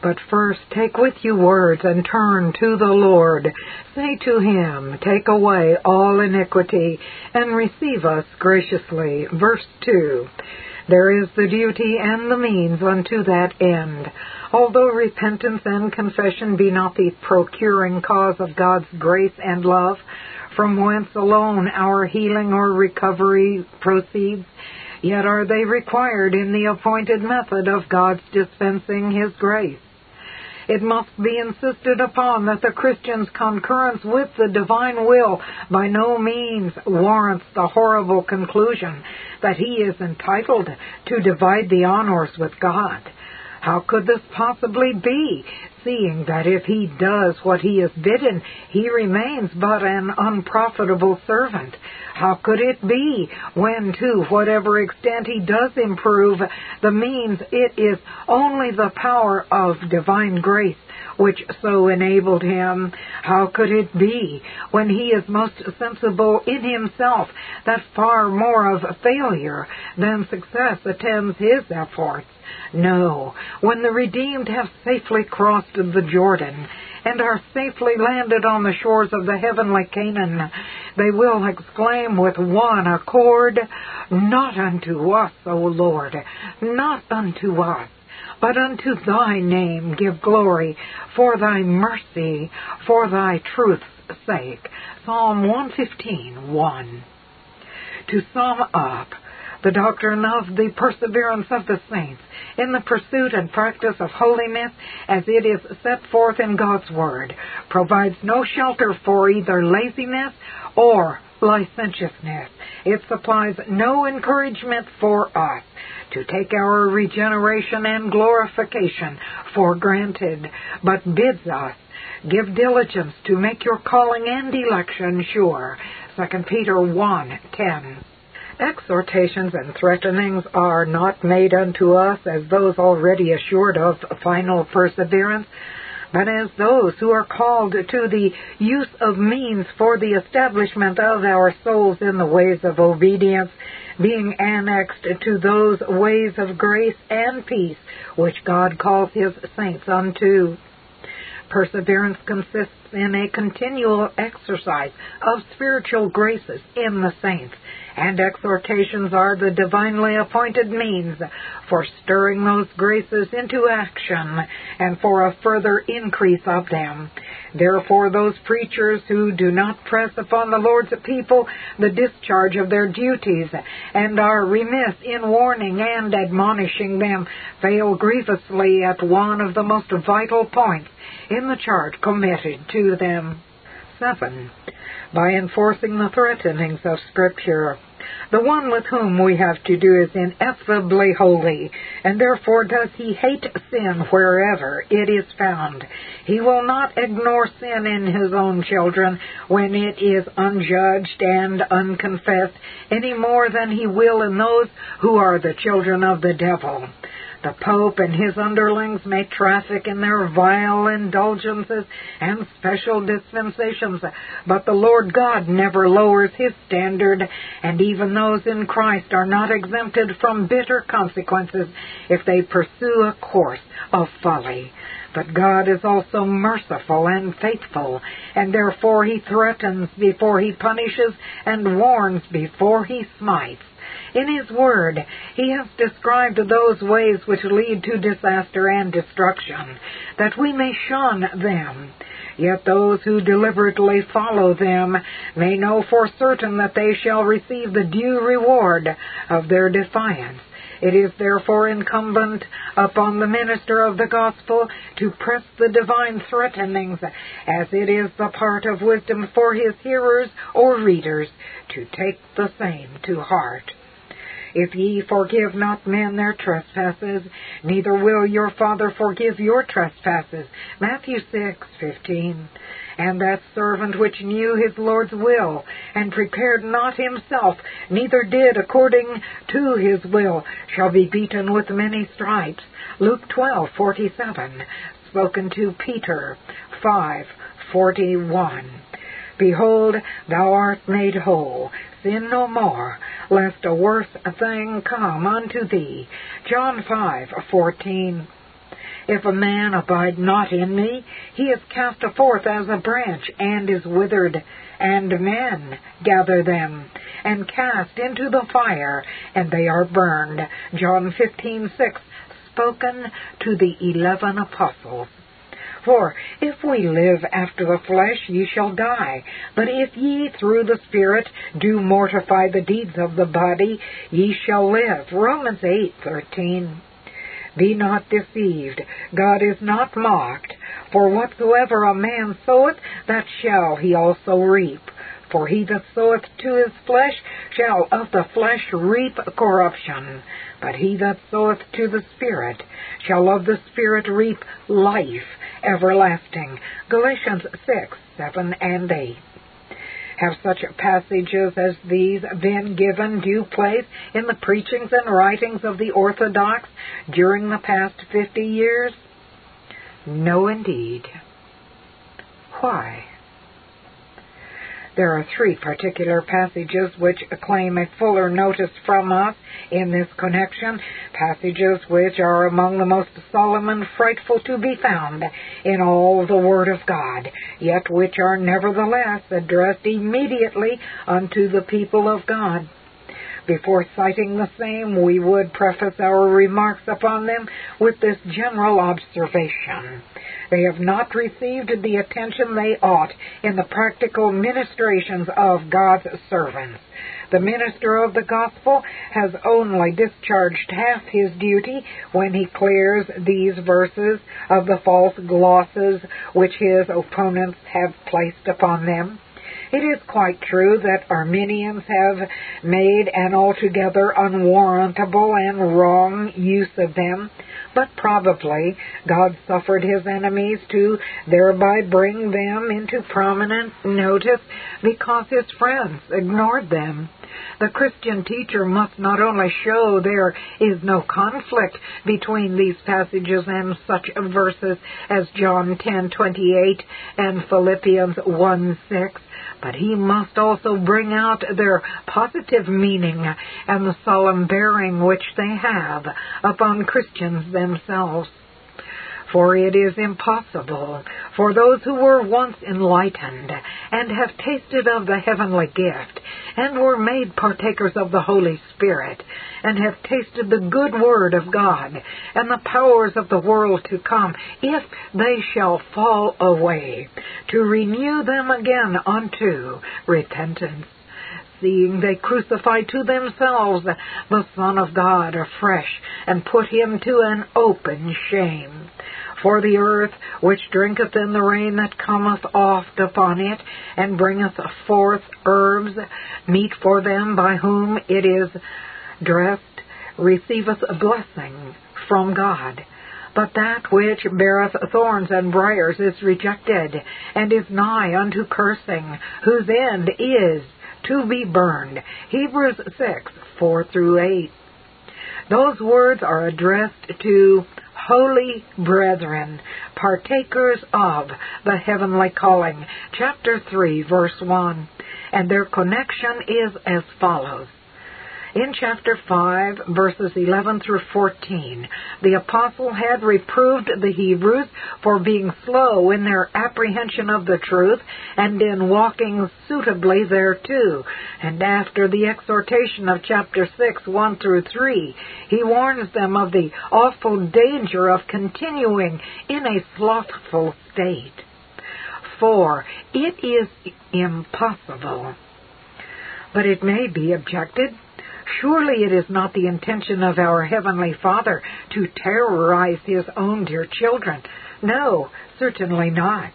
But first take with you words and turn to the Lord. Say to him, Take away all iniquity and receive us graciously. Verse 2. There is the duty and the means unto that end. Although repentance and confession be not the procuring cause of God's grace and love, from whence alone our healing or recovery proceeds, yet are they required in the appointed method of God's dispensing His grace. It must be insisted upon that the Christian's concurrence with the divine will by no means warrants the horrible conclusion that he is entitled to divide the honors with God. How could this possibly be, seeing that if he does what he is bidden, he remains but an unprofitable servant? How could it be when, to whatever extent he does improve the means, it is only the power of divine grace which so enabled him? How could it be, when he is most sensible in himself, that far more of failure than success attends his efforts? No, when the redeemed have safely crossed the Jordan and are safely landed on the shores of the heavenly Canaan, they will exclaim with one accord, Not unto us, O Lord, not unto us, but unto thy name give glory for thy mercy, for thy truth's sake. Psalm 115, 1. To sum up, the doctrine of the perseverance of the saints in the pursuit and practice of holiness as it is set forth in God's Word provides no shelter for either laziness or licentiousness. It supplies no encouragement for us to take our regeneration and glorification for granted, but bids us give diligence to make your calling and election sure. 2 Peter 1 10. Exhortations and threatenings are not made unto us as those already assured of final perseverance, but as those who are called to the use of means for the establishment of our souls in the ways of obedience, being annexed to those ways of grace and peace which God calls his saints unto. Perseverance consists in a continual exercise of spiritual graces in the saints, and exhortations are the divinely appointed means for stirring those graces into action and for a further increase of them. Therefore, those preachers who do not press upon the Lord's people the discharge of their duties and are remiss in warning and admonishing them fail grievously at one of the most vital points in the charge committed to them. 7. By enforcing the threatenings of Scripture. The one with whom we have to do is ineffably holy, and therefore does he hate sin wherever it is found. He will not ignore sin in his own children when it is unjudged and unconfessed any more than he will in those who are the children of the devil. The Pope and his underlings may traffic in their vile indulgences and special dispensations, but the Lord God never lowers his standard, and even those in Christ are not exempted from bitter consequences if they pursue a course of folly. But God is also merciful and faithful, and therefore he threatens before he punishes and warns before he smites. In His Word, He has described those ways which lead to disaster and destruction, that we may shun them. Yet those who deliberately follow them may know for certain that they shall receive the due reward of their defiance. It is therefore incumbent upon the minister of the gospel to press the divine threatenings, as it is the part of wisdom for his hearers or readers to take the same to heart. If ye forgive not men their trespasses, neither will your Father forgive your trespasses. Matthew 6:15. And that servant which knew his Lord's will, and prepared not himself, neither did according to his will, shall be beaten with many stripes. Luke 12:47. Spoken to Peter 5:41. Behold, thou art made whole. Sin no more, lest a worse thing come unto thee. John 5:14. If a man abide not in me, he is cast forth as a branch and is withered, and men gather them and cast into the fire, and they are burned. John 15:6 spoken to the eleven apostles. For if we live after the flesh, ye shall die. But if ye through the Spirit do mortify the deeds of the body, ye shall live. Romans 8:13. Be not deceived. God is not mocked. For whatsoever a man soweth, that shall he also reap. For he that soweth to his flesh shall of the flesh reap corruption. But he that soweth to the Spirit shall of the Spirit reap life everlasting. Galatians 6, 7, and 8. Have such passages as these been given due place in the preachings and writings of the Orthodox during the past fifty years? No, indeed. Why? There are three particular passages which claim a fuller notice from us in this connection, passages which are among the most solemn and frightful to be found in all the Word of God, yet which are nevertheless addressed immediately unto the people of God. Before citing the same, we would preface our remarks upon them with this general observation. They have not received the attention they ought in the practical ministrations of God's servants. The minister of the gospel has only discharged half his duty when he clears these verses of the false glosses which his opponents have placed upon them. It is quite true that Arminians have made an altogether unwarrantable and wrong use of them, but probably God suffered his enemies to thereby bring them into prominent notice because his friends ignored them. The Christian teacher must not only show there is no conflict between these passages and such verses as John 10:28 and Philippians 1:6, but he must also bring out their positive meaning and the solemn bearing which they have upon Christians themselves. For it is impossible for those who were once enlightened and have tasted of the heavenly gift and were made partakers of the Holy Spirit and have tasted the good word of God and the powers of the world to come, if they shall fall away, to renew them again unto repentance seeing they crucify to themselves the Son of God afresh, and put him to an open shame. For the earth, which drinketh in the rain that cometh oft upon it, and bringeth forth herbs, meet for them by whom it is dressed, receiveth a blessing from God. But that which beareth thorns and briers is rejected, and is nigh unto cursing, whose end is to be burned. Hebrews 6, 4 through 8. Those words are addressed to holy brethren, partakers of the heavenly calling. Chapter 3, verse 1. And their connection is as follows in chapter 5, verses 11 through 14, the apostle had reproved the Hebrews for being slow in their apprehension of the truth and in walking suitably thereto. And after the exhortation of chapter 6, 1 through 3, he warns them of the awful danger of continuing in a slothful state. For it is impossible. But it may be objected Surely it is not the intention of our Heavenly Father to terrorize His own dear children. No, certainly not.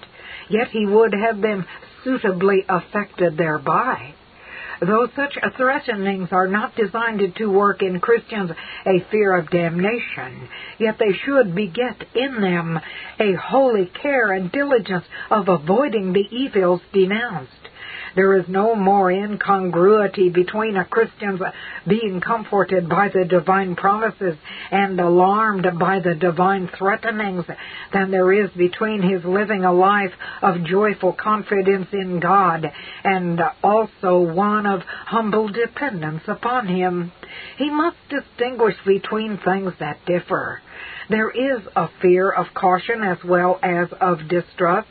Yet He would have them suitably affected thereby. Though such threatenings are not designed to work in Christians a fear of damnation, yet they should beget in them a holy care and diligence of avoiding the evils denounced. There is no more incongruity between a Christian's being comforted by the divine promises and alarmed by the divine threatenings than there is between his living a life of joyful confidence in God and also one of humble dependence upon Him. He must distinguish between things that differ. There is a fear of caution as well as of distrust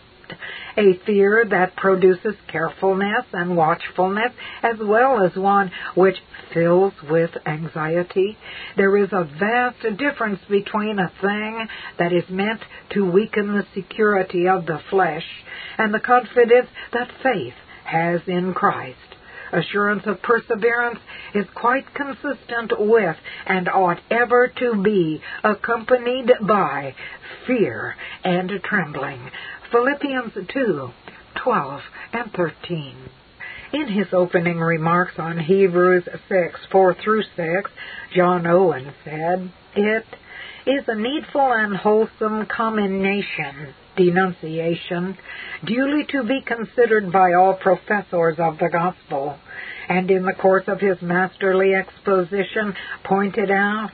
a fear that produces carefulness and watchfulness, as well as one which fills with anxiety. There is a vast difference between a thing that is meant to weaken the security of the flesh and the confidence that faith has in Christ. Assurance of perseverance is quite consistent with and ought ever to be accompanied by fear and trembling. Philippians 2, 12 and 13. In his opening remarks on Hebrews 6, 4 through 6, John Owen said, It is a needful and wholesome commination, denunciation, duly to be considered by all professors of the gospel, and in the course of his masterly exposition pointed out,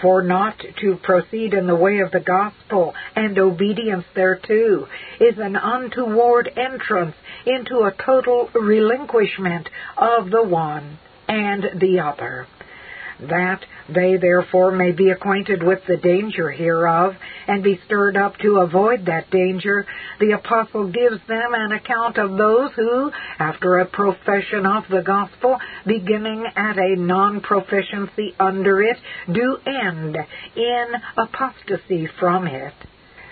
for not to proceed in the way of the gospel and obedience thereto is an untoward entrance into a total relinquishment of the one and the other. That they therefore may be acquainted with the danger hereof, and be stirred up to avoid that danger, the apostle gives them an account of those who, after a profession of the gospel, beginning at a non-proficiency under it, do end in apostasy from it.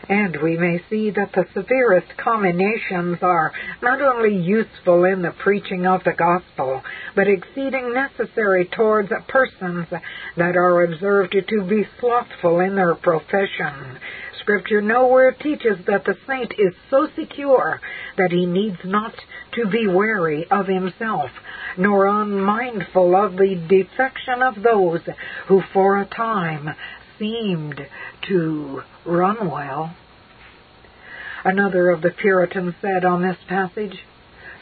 And we may see that the severest comminations are not only useful in the preaching of the gospel, but exceeding necessary towards persons that are observed to be slothful in their profession. Scripture nowhere teaches that the saint is so secure that he needs not to be wary of himself, nor unmindful of the defection of those who for a time seemed to run well. Another of the Puritans said on this passage,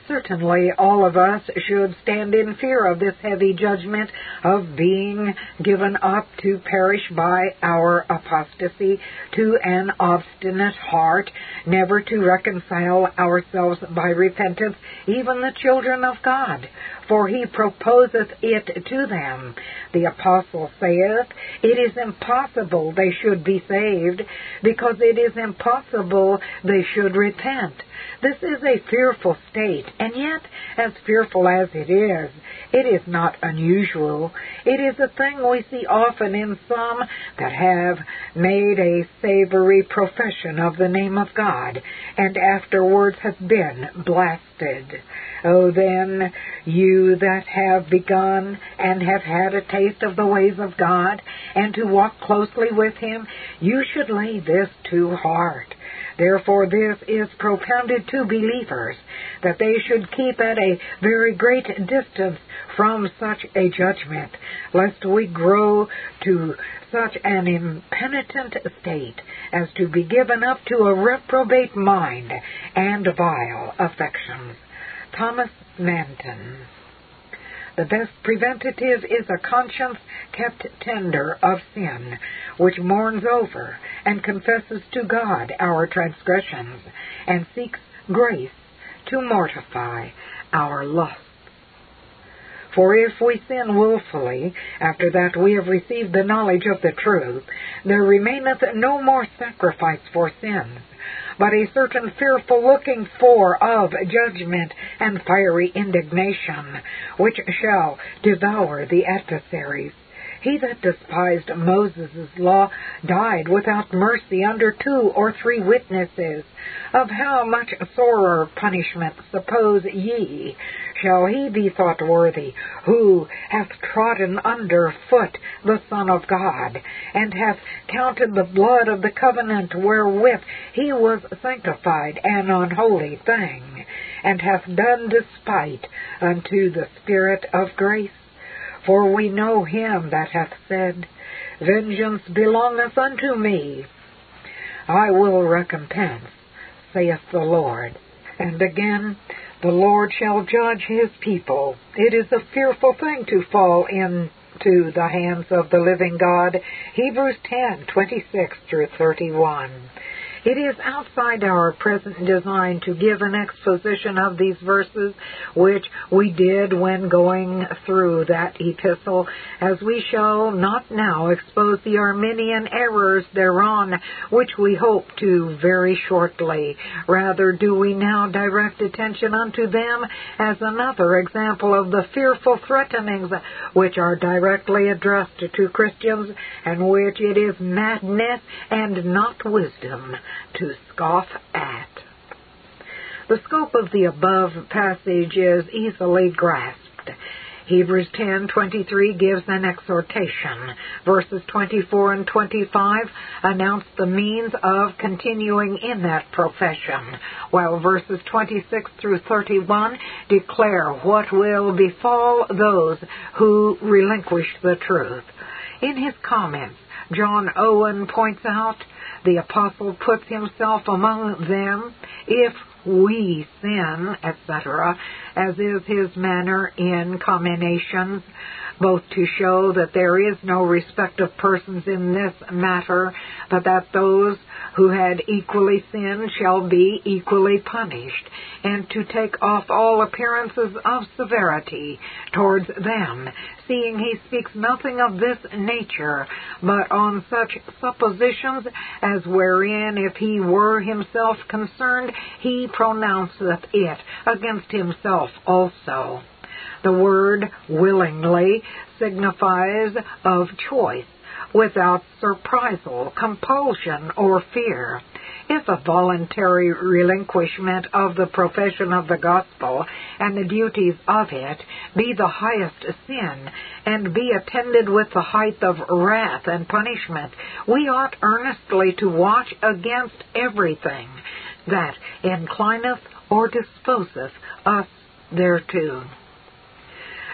Certainly all of us should stand in fear of this heavy judgment of being given up to perish by our apostasy to an obstinate heart, never to reconcile ourselves by repentance, even the children of God for he proposeth it to them. The apostle saith, It is impossible they should be saved, because it is impossible they should repent. This is a fearful state, and yet, as fearful as it is, it is not unusual. It is a thing we see often in some that have made a savory profession of the name of God, and afterwards have been blasted. Oh, then, you that have begun and have had a taste of the ways of God, and to walk closely with Him, you should lay this to heart. Therefore, this is propounded to believers, that they should keep at a very great distance from such a judgment, lest we grow to such an impenitent state as to be given up to a reprobate mind and vile affections. Thomas Manton. The best preventative is a conscience kept tender of sin, which mourns over and confesses to God our transgressions, and seeks grace to mortify our lusts. For if we sin wilfully, after that we have received the knowledge of the truth, there remaineth no more sacrifice for sins, but a certain fearful looking for of judgment and fiery indignation, which shall devour the adversaries. He that despised Moses' law died without mercy under two or three witnesses. Of how much sorer punishment, suppose ye, shall he be thought worthy, who hath trodden under foot the Son of God, and hath counted the blood of the covenant wherewith he was sanctified an unholy thing, and hath done despite unto the Spirit of grace? For we know him that hath said, Vengeance belongeth unto me. I will recompense, saith the Lord. And again, the Lord shall judge his people. It is a fearful thing to fall into the hands of the living God. Hebrews 10:26 through 31. It is outside our present design to give an exposition of these verses, which we did when going through that epistle, as we shall not now expose the Arminian errors thereon, which we hope to very shortly. Rather do we now direct attention unto them as another example of the fearful threatenings which are directly addressed to Christians, and which it is madness and not wisdom to scoff at. The scope of the above passage is easily grasped. Hebrews 10:23 gives an exhortation. Verses 24 and 25 announce the means of continuing in that profession, while verses 26 through 31 declare what will befall those who relinquish the truth. In his comments, John Owen points out the apostle puts himself among them if we sin, etc., as is his manner in comminations, both to show that there is no respect of persons in this matter, but that those who had equally sinned shall be equally punished, and to take off all appearances of severity towards them, seeing he speaks nothing of this nature, but on such suppositions as wherein if he were himself concerned, he pronounceth it against himself also. The word willingly signifies of choice without surprisal, compulsion, or fear. If a voluntary relinquishment of the profession of the gospel and the duties of it be the highest sin, and be attended with the height of wrath and punishment, we ought earnestly to watch against everything that inclineth or disposeth us thereto.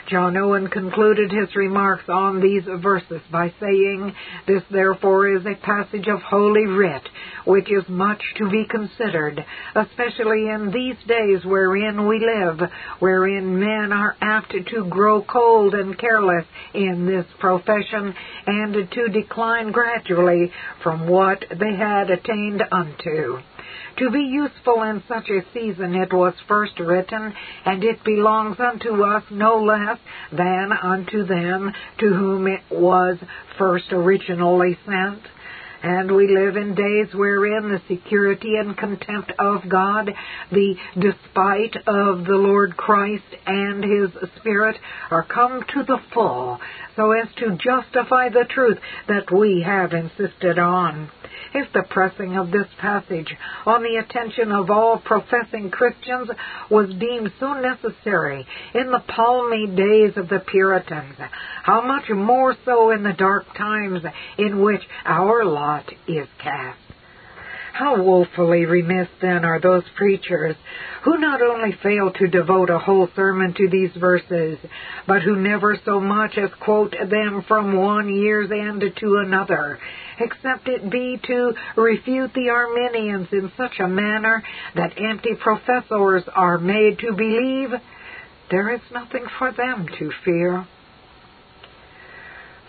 John Owen concluded his remarks on these verses by saying, This therefore is a passage of Holy Writ, which is much to be considered, especially in these days wherein we live, wherein men are apt to grow cold and careless in this profession, and to decline gradually from what they had attained unto. To be useful in such a season it was first written, and it belongs unto us no less than unto them to whom it was first originally sent. And we live in days wherein the security and contempt of God, the despite of the Lord Christ and His Spirit are come to the full, so as to justify the truth that we have insisted on if the pressing of this passage on the attention of all professing Christians was deemed so necessary in the palmy days of the Puritans, how much more so in the dark times in which our lot is cast. How woefully remiss then are those preachers who not only fail to devote a whole sermon to these verses, but who never so much as quote them from one year's end to another, except it be to refute the Arminians in such a manner that empty professors are made to believe there is nothing for them to fear.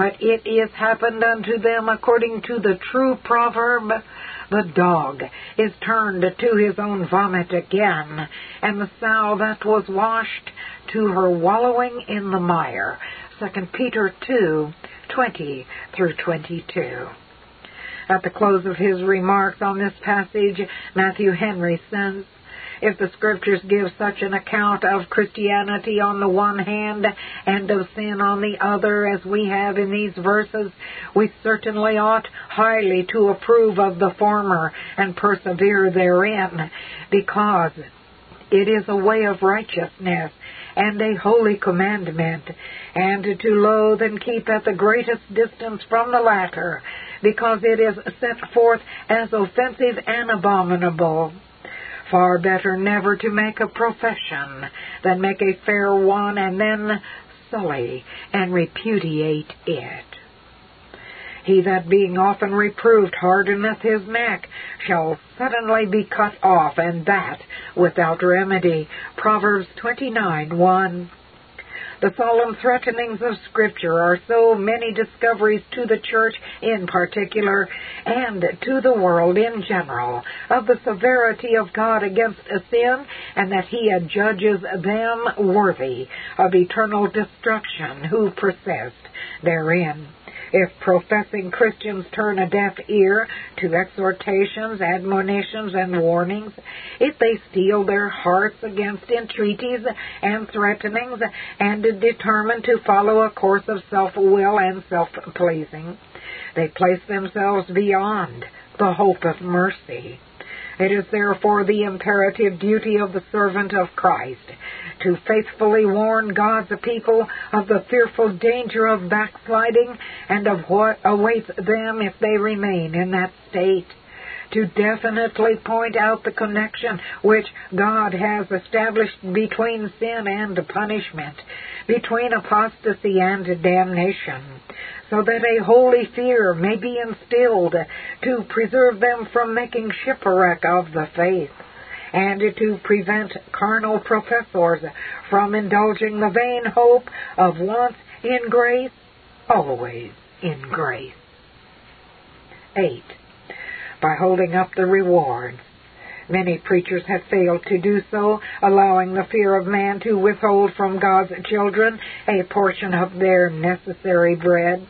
But it is happened unto them according to the true proverb, the dog is turned to his own vomit again, and the sow that was washed to her wallowing in the mire. 2 Peter 2, 20 through 22. At the close of his remarks on this passage, Matthew Henry says, if the scriptures give such an account of Christianity on the one hand and of sin on the other as we have in these verses, we certainly ought highly to approve of the former and persevere therein, because it is a way of righteousness and a holy commandment, and to loathe and keep at the greatest distance from the latter, because it is set forth as offensive and abominable. Far better never to make a profession than make a fair one and then sully and repudiate it. He that being often reproved hardeneth his neck shall suddenly be cut off, and that without remedy. Proverbs 29, 1. The solemn threatenings of Scripture are so many discoveries to the church in particular and to the world in general of the severity of God against sin and that He adjudges them worthy of eternal destruction who persist therein. If professing Christians turn a deaf ear to exhortations, admonitions, and warnings, if they steel their hearts against entreaties and threatenings, and determine to follow a course of self-will and self-pleasing, they place themselves beyond the hope of mercy. It is therefore the imperative duty of the servant of Christ to faithfully warn God's people of the fearful danger of backsliding and of what awaits them if they remain in that state. To definitely point out the connection which God has established between sin and punishment, between apostasy and damnation, so that a holy fear may be instilled to preserve them from making shipwreck of the faith and to prevent carnal professors from indulging the vain hope of once in grace, always in grace. 8. By holding up the rewards. Many preachers have failed to do so, allowing the fear of man to withhold from God's children a portion of their necessary bread.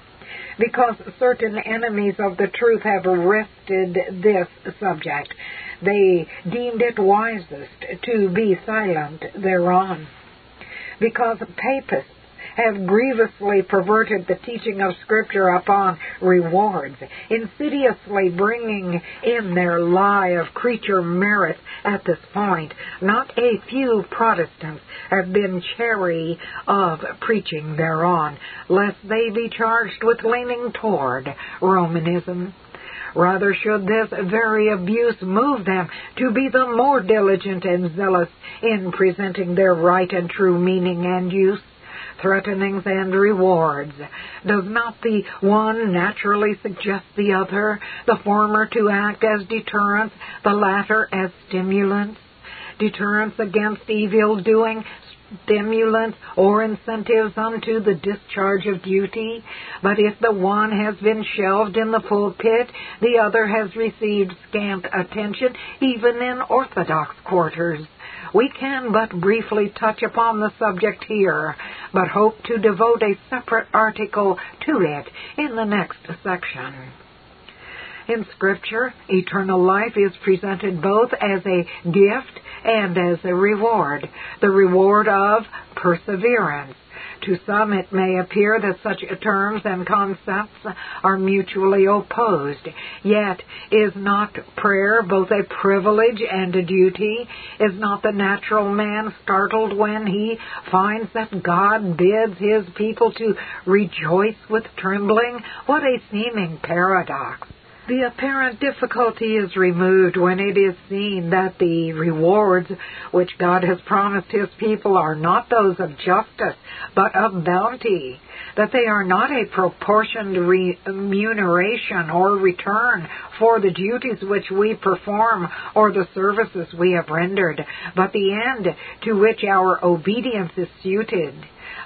Because certain enemies of the truth have arrested this subject, they deemed it wisest to be silent thereon. Because papists have grievously perverted the teaching of Scripture upon rewards, insidiously bringing in their lie of creature merit at this point. Not a few Protestants have been chary of preaching thereon, lest they be charged with leaning toward Romanism. Rather should this very abuse move them to be the more diligent and zealous in presenting their right and true meaning and use threatenings and rewards. Does not the one naturally suggest the other, the former to act as deterrence, the latter as stimulants? Deterrence against evil doing, stimulants or incentives unto the discharge of duty. But if the one has been shelved in the pulpit, the other has received scant attention even in orthodox quarters. We can but briefly touch upon the subject here, but hope to devote a separate article to it in the next section. In Scripture, eternal life is presented both as a gift and as a reward, the reward of perseverance. To some it may appear that such terms and concepts are mutually opposed. Yet is not prayer both a privilege and a duty? Is not the natural man startled when he finds that God bids his people to rejoice with trembling? What a seeming paradox! The apparent difficulty is removed when it is seen that the rewards which God has promised His people are not those of justice, but of bounty, that they are not a proportioned remuneration or return for the duties which we perform or the services we have rendered, but the end to which our obedience is suited.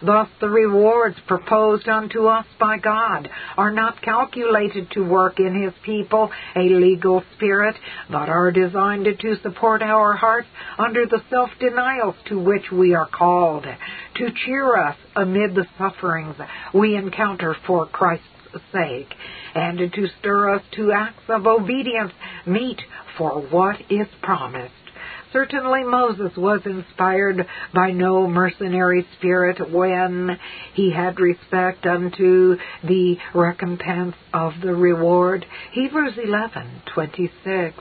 Thus the rewards proposed unto us by God are not calculated to work in His people a legal spirit, but are designed to support our hearts under the self-denials to which we are called, to cheer us amid the sufferings we encounter for Christ's sake, and to stir us to acts of obedience meet for what is promised. Certainly Moses was inspired by no mercenary spirit when he had respect unto the recompense of the reward. Hebrews 11:26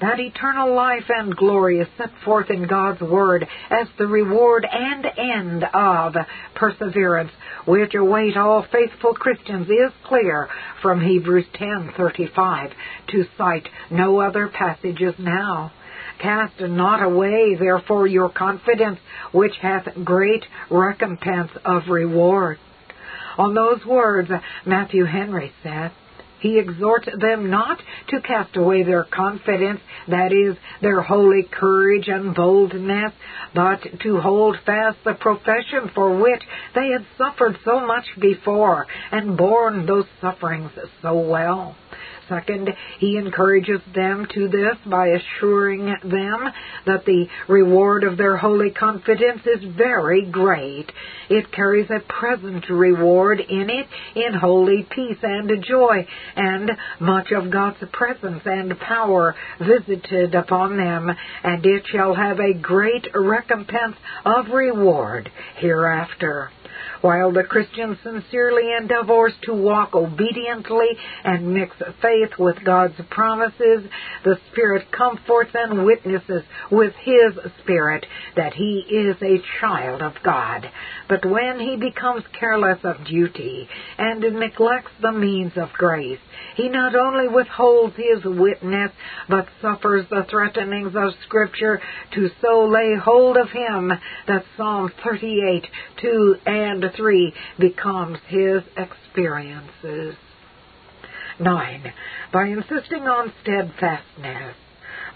that eternal life and glory is set forth in God's Word as the reward and end of perseverance, which await all faithful Christians, is clear from Hebrews 10:35, to cite no other passages now. Cast not away, therefore, your confidence, which hath great recompense of reward. On those words, Matthew Henry said, he exhorts them not to cast away their confidence, that is, their holy courage and boldness, but to hold fast the profession for which they had suffered so much before and borne those sufferings so well. Second, he encourages them to this by assuring them that the reward of their holy confidence is very great. It carries a present reward in it in holy peace and joy, and much of God's presence and power visited upon them, and it shall have a great recompense of reward hereafter while the Christian sincerely endeavors to walk obediently and mix faith with God's promises, the Spirit comforts and witnesses with His Spirit that he is a child of God. But when he becomes careless of duty and neglects the means of grace, he not only withholds his witness, but suffers the threatenings of Scripture to so lay hold of him that Psalm 38, 2 and 3 becomes his experiences. 9. By insisting on steadfastness,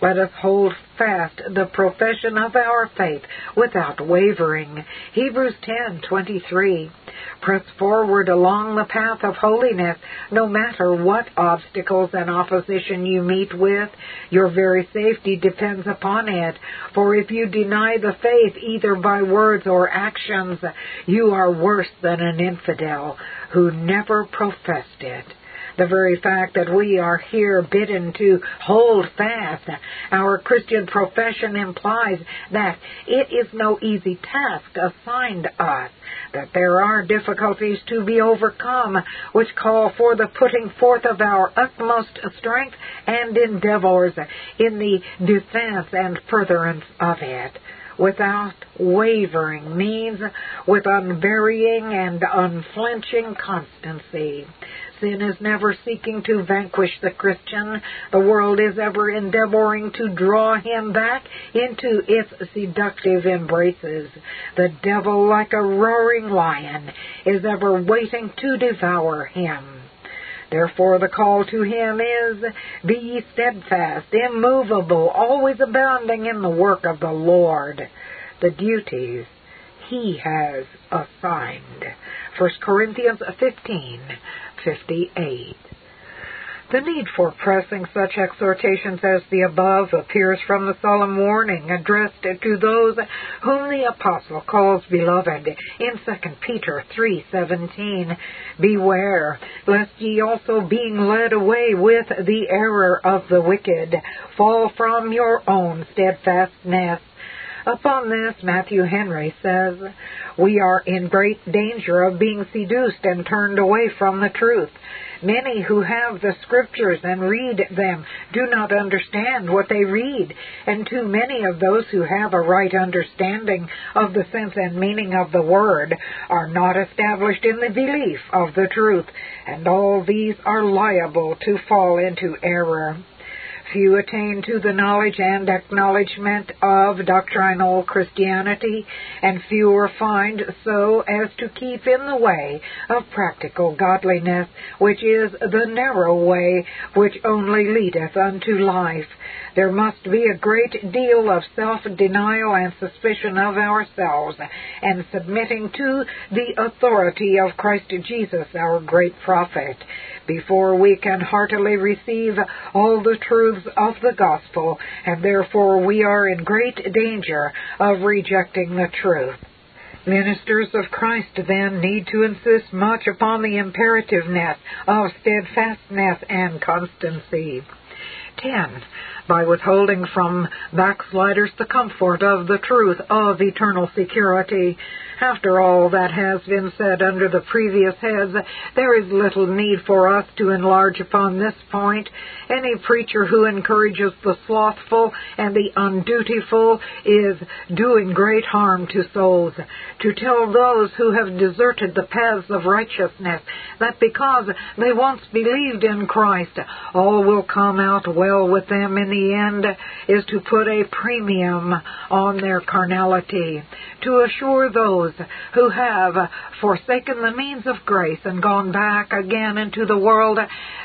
let us hold fast the profession of our faith without wavering. Hebrews 10:23. Press forward along the path of holiness, no matter what obstacles and opposition you meet with. Your very safety depends upon it. For if you deny the faith either by words or actions, you are worse than an infidel who never professed it. The very fact that we are here bidden to hold fast our Christian profession implies that it is no easy task assigned us, that there are difficulties to be overcome which call for the putting forth of our utmost strength and endeavors in the defense and furtherance of it without wavering means with unvarying and unflinching constancy. Sin is never seeking to vanquish the Christian. The world is ever endeavoring to draw him back into its seductive embraces. The devil, like a roaring lion, is ever waiting to devour him. Therefore, the call to him is, Be ye steadfast, immovable, always abounding in the work of the Lord. The duties he has assigned. 1 Corinthians 15, 58. The need for pressing such exhortations as the above appears from the solemn warning addressed to those whom the apostle calls beloved in 2 Peter 3:17. Beware lest ye also being led away with the error of the wicked fall from your own steadfastness Upon this, Matthew Henry says, We are in great danger of being seduced and turned away from the truth. Many who have the scriptures and read them do not understand what they read, and too many of those who have a right understanding of the sense and meaning of the word are not established in the belief of the truth, and all these are liable to fall into error. Few attain to the knowledge and acknowledgement of doctrinal Christianity, and fewer find so as to keep in the way of practical godliness, which is the narrow way which only leadeth unto life. There must be a great deal of self-denial and suspicion of ourselves, and submitting to the authority of Christ Jesus, our great prophet before we can heartily receive all the truths of the gospel, and therefore we are in great danger of rejecting the truth. Ministers of Christ then need to insist much upon the imperativeness of steadfastness and constancy. 10 by withholding from backsliders the comfort of the truth of eternal security. After all that has been said under the previous heads, there is little need for us to enlarge upon this point. Any preacher who encourages the slothful and the undutiful is doing great harm to souls. To tell those who have deserted the paths of righteousness that because they once believed in Christ, all will come out well well with them in the end is to put a premium on their carnality, to assure those who have forsaken the means of grace and gone back again into the world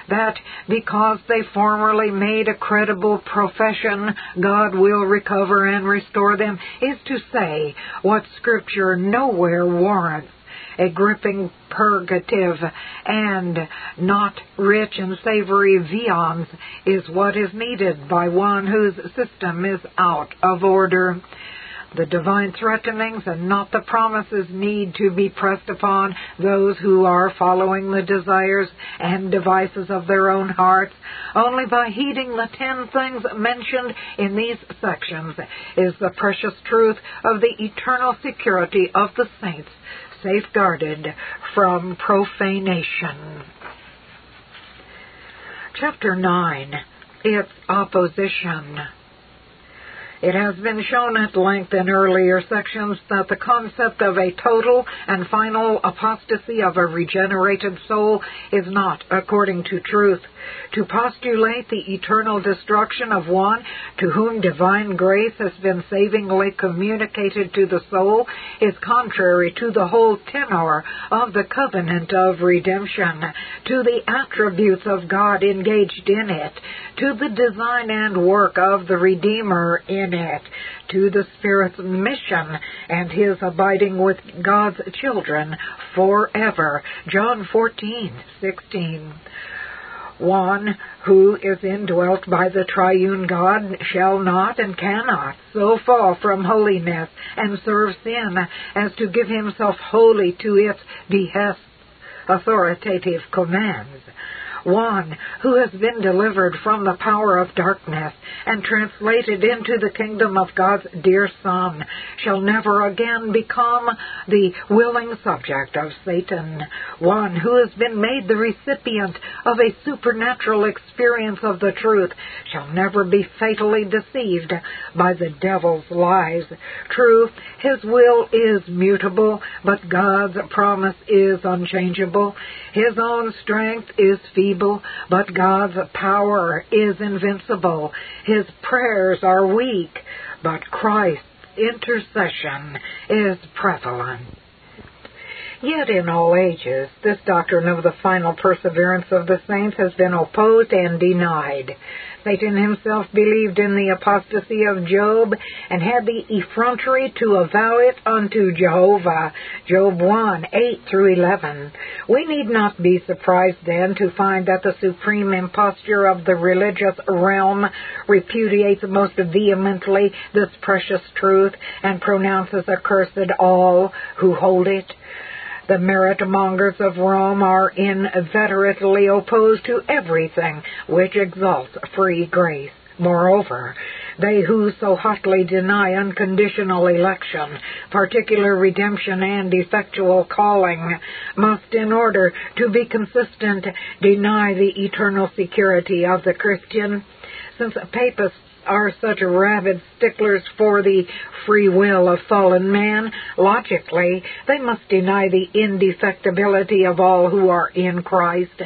that because they formerly made a credible profession, God will recover and restore them, is to say what Scripture nowhere warrants a gripping purgative and not rich and savory viands is what is needed by one whose system is out of order. The divine threatenings and not the promises need to be pressed upon those who are following the desires and devices of their own hearts. Only by heeding the ten things mentioned in these sections is the precious truth of the eternal security of the saints safeguarded from profanation. Chapter 9 Its Opposition. It has been shown at length in earlier sections that the concept of a total and final apostasy of a regenerated soul is not according to truth. To postulate the eternal destruction of one to whom divine grace has been savingly communicated to the soul is contrary to the whole tenor of the covenant of redemption, to the attributes of God engaged in it, to the design and work of the Redeemer in it, to the Spirit's mission and his abiding with God's children forever. John 14:16 one who is indwelt by the triune God shall not and cannot so fall from holiness and serve sin as to give himself wholly to its behests, authoritative commands one who has been delivered from the power of darkness and translated into the kingdom of God's dear Son, shall never again become the willing subject of Satan. One who has been made the recipient of a supernatural experience of the truth shall never be fatally deceived by the devil's lies. True, his will is mutable, but God's promise is unchangeable. His own strength is feeble feeble, but God's power is invincible. His prayers are weak, but Christ's intercession is prevalent. Yet in all ages, this doctrine of the final perseverance of the saints has been opposed and denied. Satan himself believed in the apostasy of Job and had the effrontery to avow it unto Jehovah. Job 1, 8 through 11. We need not be surprised then to find that the supreme imposture of the religious realm repudiates most vehemently this precious truth and pronounces accursed all who hold it. The merit mongers of Rome are inveterately opposed to everything which exalts free grace. Moreover, they who so hotly deny unconditional election, particular redemption, and effectual calling, must, in order to be consistent, deny the eternal security of the Christian. Since papists are such rabid sticklers for the free will of fallen man, logically, they must deny the indefectibility of all who are in Christ.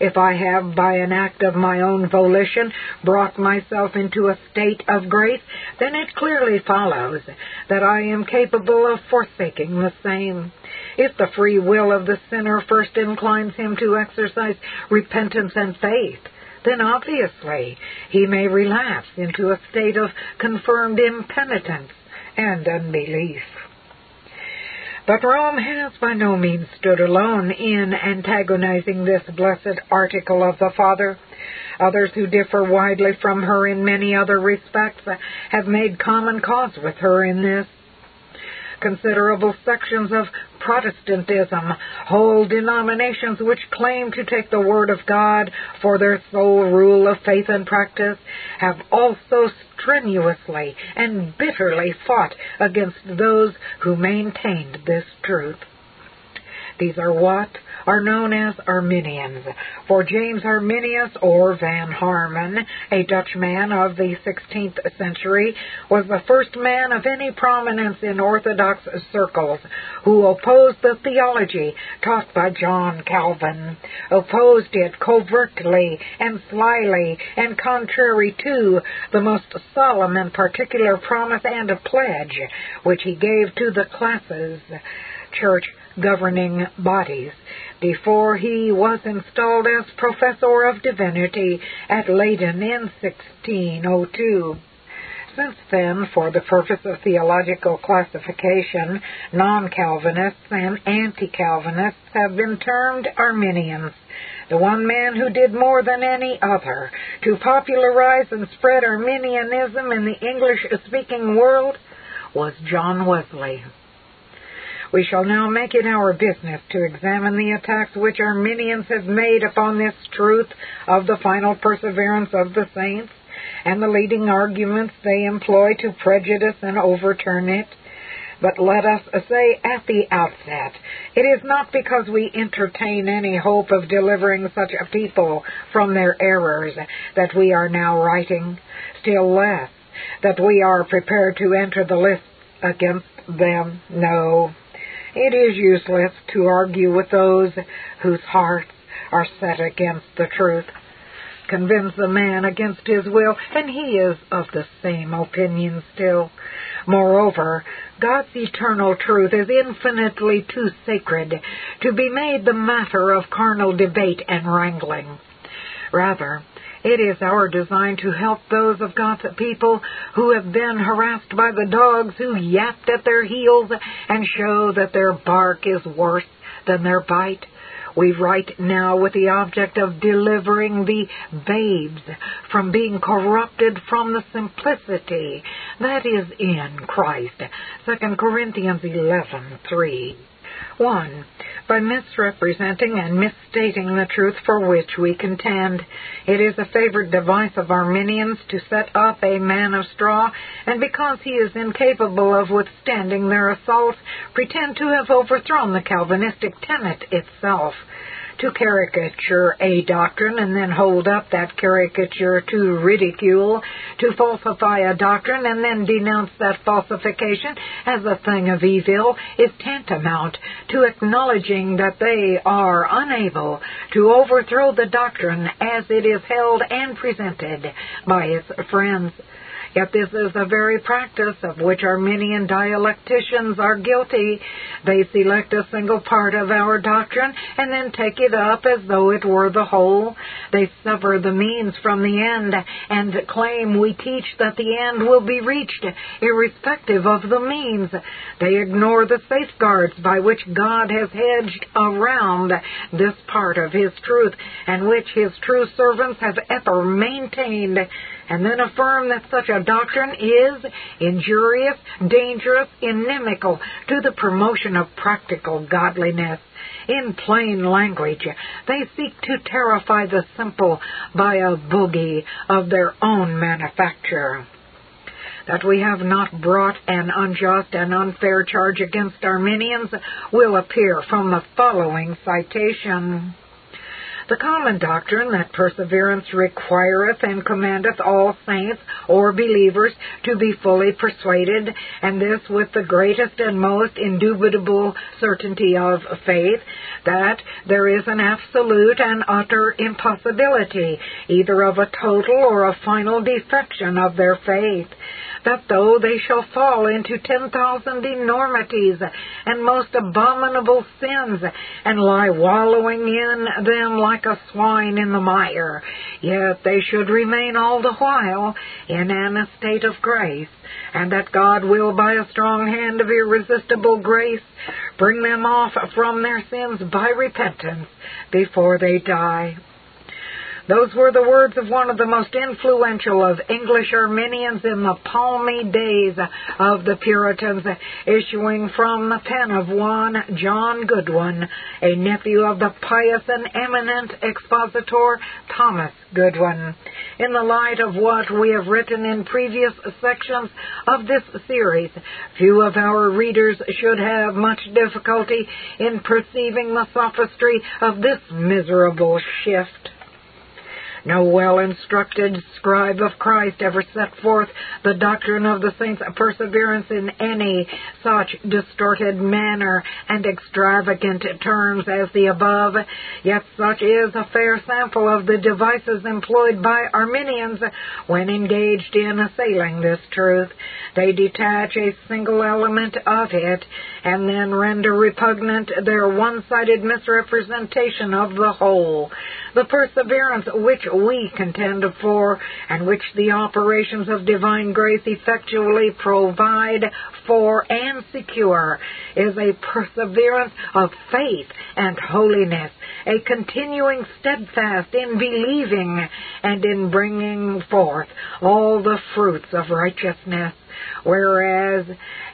If I have, by an act of my own volition, brought myself into a state of grace, then it clearly follows that I am capable of forsaking the same. If the free will of the sinner first inclines him to exercise repentance and faith, then obviously he may relapse into a state of confirmed impenitence and unbelief. But Rome has by no means stood alone in antagonizing this blessed article of the Father. Others who differ widely from her in many other respects have made common cause with her in this considerable sections of Protestantism, whole denominations which claim to take the Word of God for their sole rule of faith and practice, have also strenuously and bitterly fought against those who maintained this truth. These are what are known as Arminians. For James Arminius or Van Harman, a Dutchman of the 16th century, was the first man of any prominence in Orthodox circles who opposed the theology taught by John Calvin, opposed it covertly and slyly and contrary to the most solemn and particular promise and pledge which he gave to the classes, church governing bodies before he was installed as professor of divinity at Leyden in 1602. Since then, for the purpose of theological classification, non-Calvinists and anti-Calvinists have been termed Arminians. The one man who did more than any other to popularize and spread Arminianism in the English-speaking world was John Wesley. We shall now make it our business to examine the attacks which Arminians have made upon this truth of the final perseverance of the saints, and the leading arguments they employ to prejudice and overturn it. But let us say at the outset, it is not because we entertain any hope of delivering such a people from their errors that we are now writing, still less that we are prepared to enter the lists against them. No. It is useless to argue with those whose hearts are set against the truth. Convince a man against his will, and he is of the same opinion still. Moreover, God's eternal truth is infinitely too sacred to be made the matter of carnal debate and wrangling. Rather, it is our design to help those of God's people who have been harassed by the dogs who yapped at their heels and show that their bark is worse than their bite. We write now with the object of delivering the babes from being corrupted from the simplicity that is in Christ. 2 Corinthians 11:3. 1. By misrepresenting and misstating the truth for which we contend. It is a favorite device of Arminians to set up a man of straw, and because he is incapable of withstanding their assaults, pretend to have overthrown the Calvinistic tenet itself to caricature a doctrine and then hold up that caricature to ridicule, to falsify a doctrine and then denounce that falsification as a thing of evil is tantamount to acknowledging that they are unable to overthrow the doctrine as it is held and presented by its friends. Yet this is the very practice of which Arminian dialecticians are guilty. They select a single part of our doctrine and then take it up as though it were the whole. They sever the means from the end and claim we teach that the end will be reached irrespective of the means. They ignore the safeguards by which God has hedged around this part of His truth and which His true servants have ever maintained and then affirm that such a doctrine is injurious, dangerous, inimical to the promotion of practical godliness. In plain language, they seek to terrify the simple by a boogie of their own manufacture that we have not brought an unjust and unfair charge against Arminians will appear from the following citation. The common doctrine that perseverance requireth and commandeth all saints or believers to be fully persuaded, and this with the greatest and most indubitable certainty of faith, that there is an absolute and utter impossibility, either of a total or a final defection of their faith that though they shall fall into ten thousand enormities and most abominable sins, and lie wallowing in them like a swine in the mire, yet they should remain all the while in an estate of grace, and that God will by a strong hand of irresistible grace bring them off from their sins by repentance before they die. Those were the words of one of the most influential of English Arminians in the palmy days of the Puritans, issuing from the pen of one John Goodwin, a nephew of the pious and eminent expositor Thomas Goodwin. In the light of what we have written in previous sections of this series, few of our readers should have much difficulty in perceiving the sophistry of this miserable shift. No well instructed scribe of Christ ever set forth the doctrine of the saints' perseverance in any such distorted manner and extravagant terms as the above, yet such is a fair sample of the devices employed by Arminians when engaged in assailing this truth. They detach a single element of it and then render repugnant their one-sided misrepresentation of the whole. The perseverance which we contend for, and which the operations of divine grace effectually provide for and secure, is a perseverance of faith and holiness, a continuing steadfast in believing and in bringing forth all the fruits of righteousness. Whereas,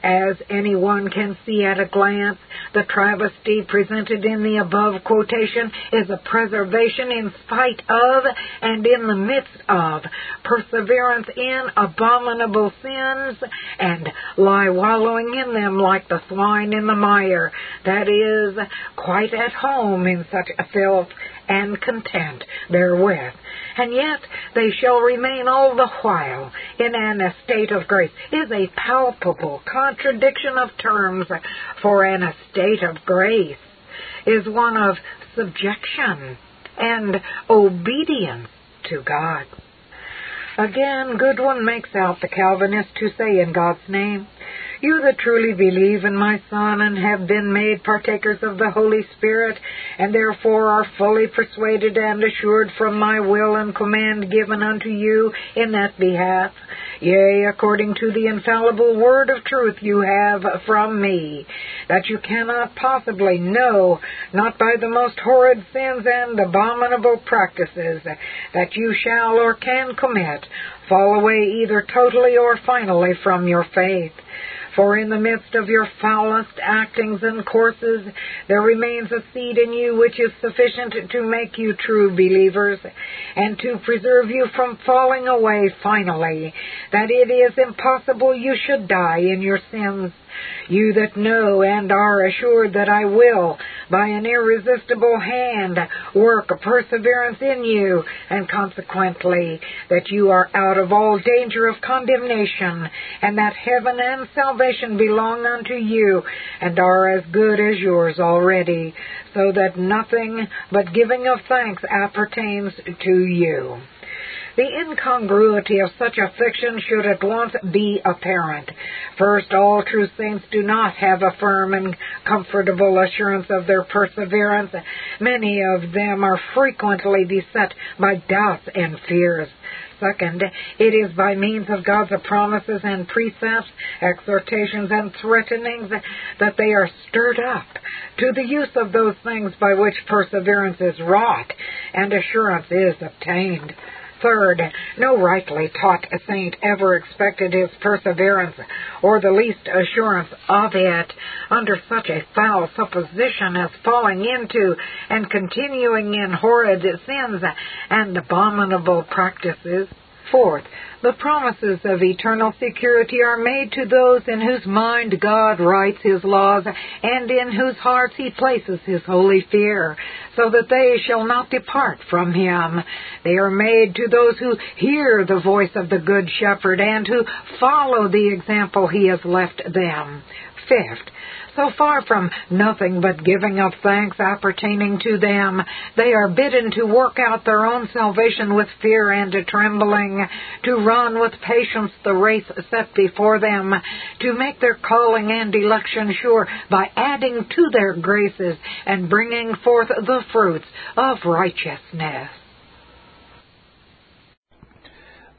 as anyone can see at a glance, the travesty presented in the above quotation is a preservation in spite of and in the midst of perseverance in abominable sins and lie wallowing in them like the swine in the mire, that is, quite at home in such a filth and content therewith. And yet they shall remain all the while in an estate of grace, is a palpable contradiction of terms, for an estate of grace is one of subjection and obedience to God. Again, Goodwin makes out the Calvinist to say in God's name, you that truly believe in my Son and have been made partakers of the Holy Spirit, and therefore are fully persuaded and assured from my will and command given unto you in that behalf, yea, according to the infallible word of truth you have from me, that you cannot possibly know, not by the most horrid sins and abominable practices, that you shall or can commit, fall away either totally or finally from your faith. For in the midst of your foulest actings and courses, there remains a seed in you which is sufficient to make you true believers, and to preserve you from falling away finally, that it is impossible you should die in your sins you that know and are assured that I will, by an irresistible hand, work a perseverance in you, and consequently that you are out of all danger of condemnation, and that heaven and salvation belong unto you, and are as good as yours already, so that nothing but giving of thanks appertains to you. The incongruity of such a fiction should at once be apparent. First, all true saints do not have a firm and comfortable assurance of their perseverance. Many of them are frequently beset by doubts and fears. Second, it is by means of God's promises and precepts, exhortations and threatenings that they are stirred up to the use of those things by which perseverance is wrought and assurance is obtained. Third, no rightly taught saint ever expected his perseverance or the least assurance of it under such a foul supposition as falling into and continuing in horrid sins and abominable practices. Fourth, the promises of eternal security are made to those in whose mind God writes His laws and in whose hearts He places His holy fear, so that they shall not depart from Him. They are made to those who hear the voice of the Good Shepherd and who follow the example He has left them. Fifth, so far from nothing but giving of thanks appertaining to them, they are bidden to work out their own salvation with fear and trembling, to run with patience the race set before them, to make their calling and election sure by adding to their graces and bringing forth the fruits of righteousness.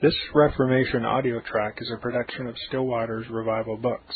This Reformation audio track is a production of Still Waters Revival Books.